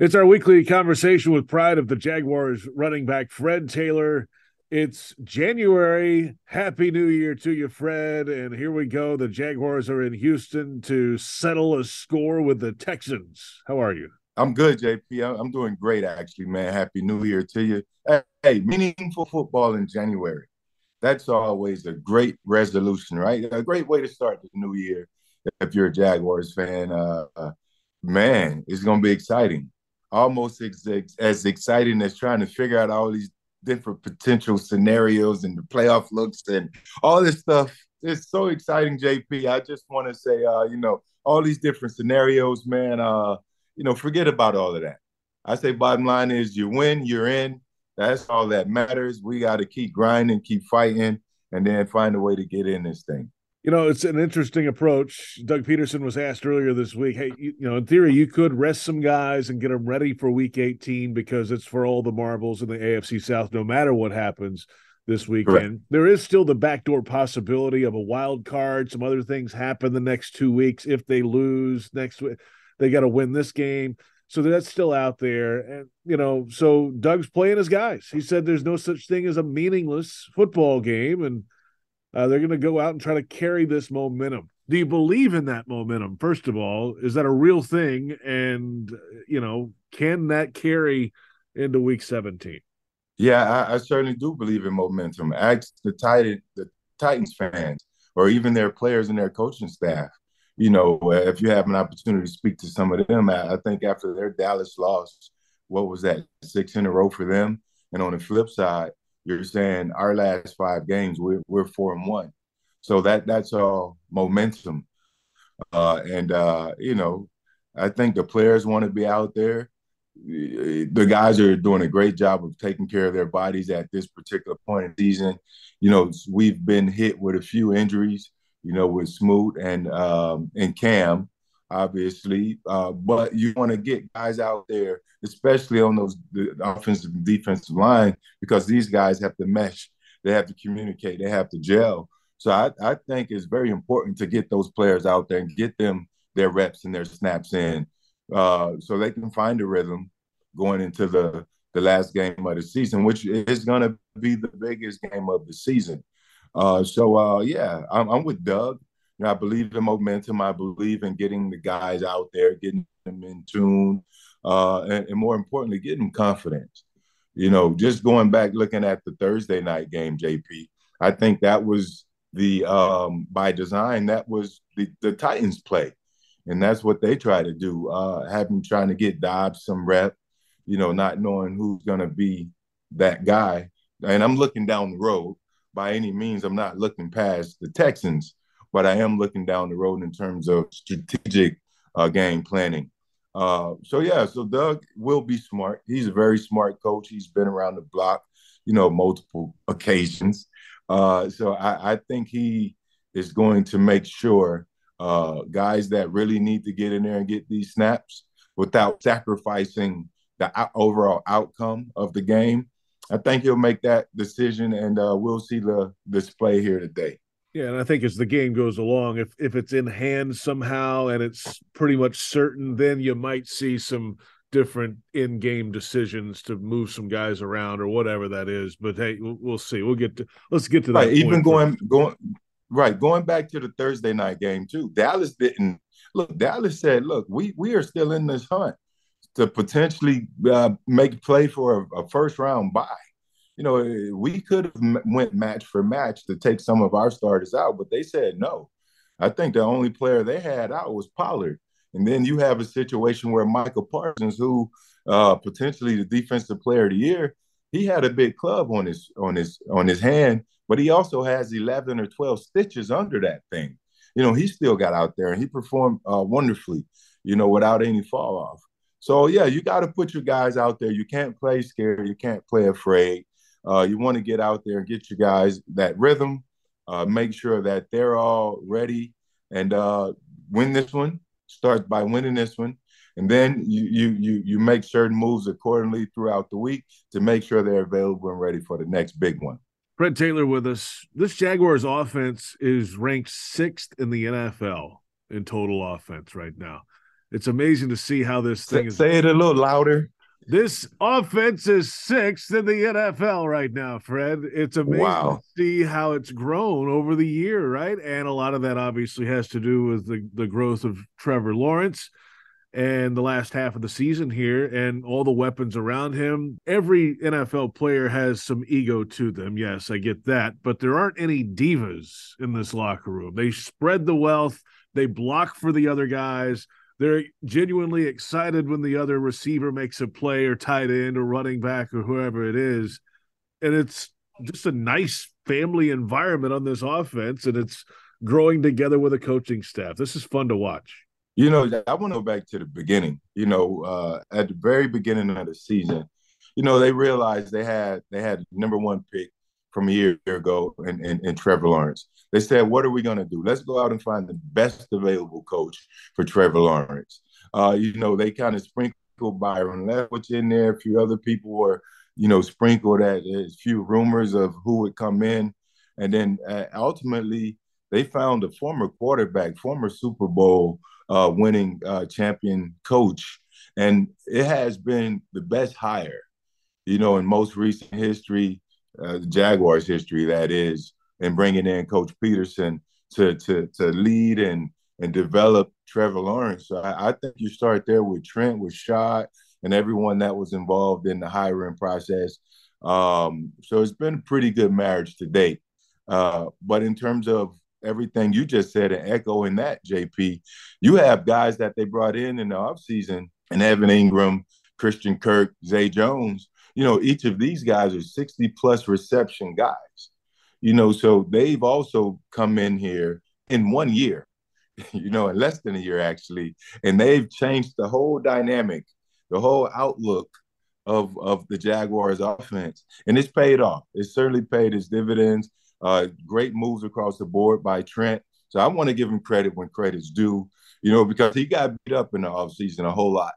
It's our weekly conversation with pride of the Jaguars running back Fred Taylor. It's January. Happy New Year to you, Fred. And here we go. The Jaguars are in Houston to settle a score with the Texans. How are you? I'm good, JP. I'm doing great, actually, man. Happy New Year to you. Hey, meaningful football in January. That's always a great resolution, right? A great way to start the new year. If you're a Jaguars fan, uh, uh, man, it's going to be exciting almost ex- as exciting as trying to figure out all these different potential scenarios and the playoff looks and all this stuff. It's so exciting, JP. I just want to say, uh, you know, all these different scenarios, man. Uh, you know, forget about all of that. I say, bottom line is, you win, you're in. That's all that matters. We got to keep grinding, keep fighting, and then find a way to get in this thing you know, it's an interesting approach. Doug Pederson was asked earlier this week, hey, you, you, know, in theory, you could rest some guys and get them ready for week 18 because it's for all the marbles in the AFC South, no matter what happens this weekend. Correct. There is still the backdoor possibility of a wild card. Some other things happen the next two weeks. If they lose next week, they got to win this game. So that's still out there. And, you know, so Doug's playing his guys. He said there's no such thing as a meaningless football game. And, uh, they're going to go out and try to carry this momentum. Do you believe in that momentum? First of all, is that a real thing? And you know, can that carry into Week 17? Yeah, I, I certainly do believe in momentum. Ask the Titan, the Titans fans, or even their players and their coaching staff. You know, if you have an opportunity to speak to some of them, I, I think after their Dallas loss, what was that six in a row for them? And on the flip side, you're saying our last five games we're we're four and one, so that that's all momentum, uh, and uh, you know I think the players want to be out there. The guys are doing a great job of taking care of their bodies at this particular point in the season. You know we've been hit with a few injuries. You know with Smoot and um, and Cam, obviously. Uh, but you want to get guys out there, especially on those the offensive and defensive line, because these guys have to mesh, they have to communicate, they have to gel. So I, I think it's very important to get those players out there and get them their reps and their snaps in, uh, so they can find a rhythm going into the the last game of the season, which is going to be the biggest game of the season. Uh, so uh, yeah, I'm, I'm with Doug. You know, I believe in momentum. I believe in getting the guys out there, getting them in tune, uh, and, and, more importantly, getting them confidence. You know, just going back looking at the Thursday night game, JP, I think that was the um, by design that was the, the Titans play, and that's what they try to do. Uh, having trying to get Dobbs some rep, you know, not knowing who's going to be that guy. And I'm looking down the road. By any means, I'm not looking past the Texans but I am looking down the road in terms of strategic uh, game planning. Uh, so yeah, so Doug will be smart. He's a very smart coach. He's been around the block, you know, multiple occasions. Uh, so I, I, think he is going to make sure uh, guys that really need to get in there and get these snaps without sacrificing the overall outcome of the game. I think he'll make that decision, and uh, we'll see the display here today. Yeah, and I think as the game goes along, if if it's in hand somehow and it's pretty much certain, then you might see some different in-game decisions to move some guys around or whatever that is. But hey, we'll, we'll see. We'll get to let's get to that. Right, even going first. going right going back to the Thursday night game too. Dallas didn't look. Dallas said, "Look, we we are still in this hunt to potentially uh, make play for a, a first round bye." You know, we could have went match for match to take some of our starters out, but they said no. I think the only player they had out was Pollard. And then you have a situation where Micah Parsons, who uh, potentially the defensive player of the year, he had a big club on his on his on his hand, but he also has 11 or 12 stitches under that thing. You know, he still got out there and he performed uh, wonderfully, you know, without any fall off. So yeah, you got to put your guys out there. You can't play scared. You can't play afraid. Uh, you want to get out there and get you guys that rhythm, uh, make sure that they're all ready and uh, win this one. Start by winning this one, and then you you you you make certain moves accordingly throughout the week to make sure they're available and ready for the next big one. Fred Taylor with us. This Jaguars offense is ranked sixth in the NFL in total offense right now. It's amazing to see how this thing say, is. Say it a little louder. This offense is sixth in the NFL right now, Fred. It's amazing wow. to see how it's grown over the year, right? And a lot of that obviously has to do with the, the growth of Trevor Lawrence and the last half of the season here and all the weapons around him. Every NFL player has some ego to them. Yes, I get that. But there aren't any divas in this locker room. They spread the wealth, they block for the other guys they're genuinely excited when the other receiver makes a play or tight end or running back or whoever it is. And it's just a nice family environment on this offense, and it's growing together with a coaching staff. This is fun to watch. You know, I want to go back to the beginning. You know, uh, at the very beginning of the season, you know, they realized they had they had number one pick from a year ago and, in, in Trevor Lawrence. They said, what are we going to do? Let's go out and find the best available coach for Trevor Lawrence. Uh, you know, they kind of sprinkled Byron Leftwich in there. A few other people were, you know, sprinkled at a few rumors of who would come in. And then uh, ultimately, they found a former quarterback, former Super Bowl uh, winning uh, champion coach. And it has been the best hire, you know, in most recent history, uh, Jaguars history, that is, and bringing in Coach Pederson to to to lead and and develop Trevor Lawrence. So I, I think you start there with Trent, with Shad, and everyone that was involved in the hiring process. Um, so it's been a pretty good marriage to date. Uh, but in terms of everything you just said and echoing that, JP, you have guys that they brought in in the offseason, and Evan Engram, Christian Kirk, Zay Jones. You know, each of these guys are 60 plus reception guys you know, so they've also come in here in one year, you know, in less than a year actually, and they've changed the whole dynamic, the whole outlook of of the Jaguars offense, and it's paid off. It certainly paid its dividends. Uh, great moves across the board by Trent. So I want to give him credit when credit's due, you know, because he got beat up in the offseason a whole lot.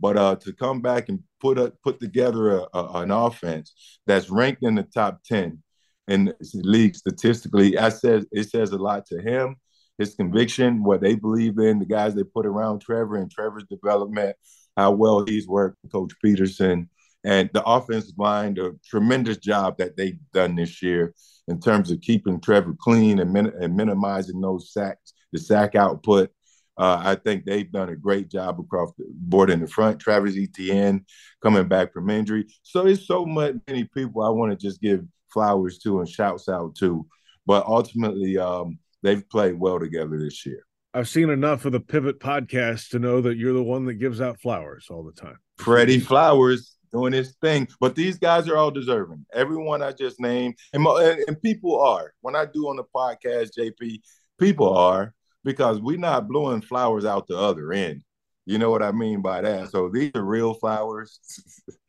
But uh, to come back and put a, put together a, a, an offense that's ranked in the top ten, in the league statistically. I said it says a lot to him, his conviction, what they believe in, the guys they put around Trevor and Trevor's development, how well he's worked Coach Pederson, And the offensive line, the tremendous job that they've done this year in terms of keeping Trevor clean and, min- and minimizing those sacks, the sack output. Uh, I think they've done a great job across the board in the front. Travis Etienne coming back from injury. So it's so much many people I want to just give flowers to and shouts out to. But ultimately, um, they've played well together this year. I've seen enough of the Pivot podcast to know that you're the one that gives out flowers all the time. Freddie Flowers doing his thing, but these guys are all deserving. Everyone I just named, and, and people are. When I do on the podcast, JP, people are because we're not blowing flowers out the other end. You know what I mean by that? So these are real flowers.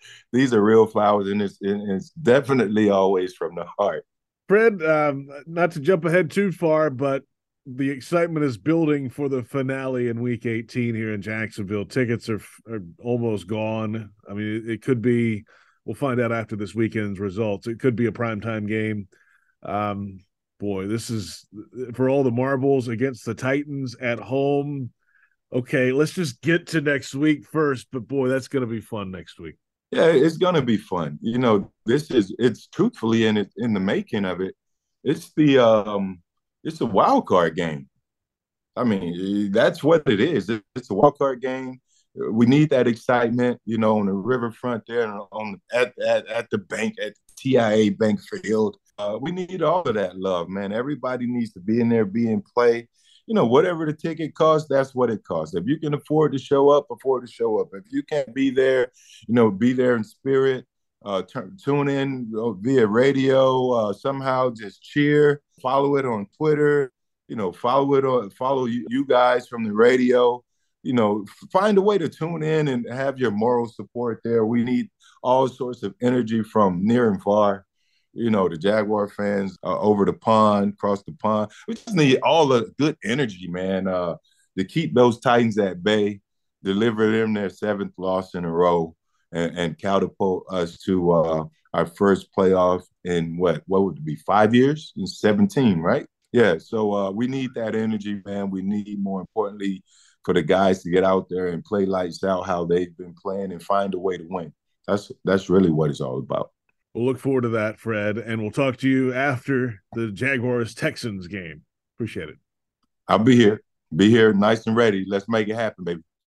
these are real flowers, and it's, it's definitely always from the heart. Fred, um, not to jump ahead too far, but the excitement is building for the finale in Week 18 here in Jacksonville. Tickets are, are almost gone. I mean, it, it could be. We'll find out after this weekend's results. It could be a primetime game. Um, boy, this is for all the marbles against the Titans at home okay, let's just get to next week first. But boy, that's going to be fun next week. Yeah, it's going to be fun. You know, this is it's truthfully in it in the making of it. It's the um, it's a wild card game. I mean, that's what it is. It's a wild card game. We need that excitement, you know, on the riverfront there, on at at, at the bank at TIAA Bank Field. Uh, we need all of that love, man. Everybody needs to be in there, be in play you know, whatever the ticket costs, that's what it costs. If you can afford to show up, afford to show up. If you can't be there, you know, be there in spirit. Uh, t- tune in via radio. Uh, somehow, just cheer. Follow it on Twitter. You know, follow it on follow you, you guys from the radio. You know, find a way to tune in and have your moral support there. We need all sorts of energy from near and far you know, the Jaguar fans uh, over the pond, across the pond. We just need all the good energy, man, uh, to keep those Titans at bay, deliver them their seventh loss in a row, and, and catapult us to uh, our first playoff in what what would it be five years in 17, right? Yeah. So uh, we need that energy, man. We need more importantly for the guys to get out there and play lights out how they've been playing and find a way to win. That's that's really what it's all about. We'll look forward to that, Fred, and we'll talk to you after the Jaguars Texans game. Appreciate it. I'll be here. Be here nice and ready. Let's make it happen, baby.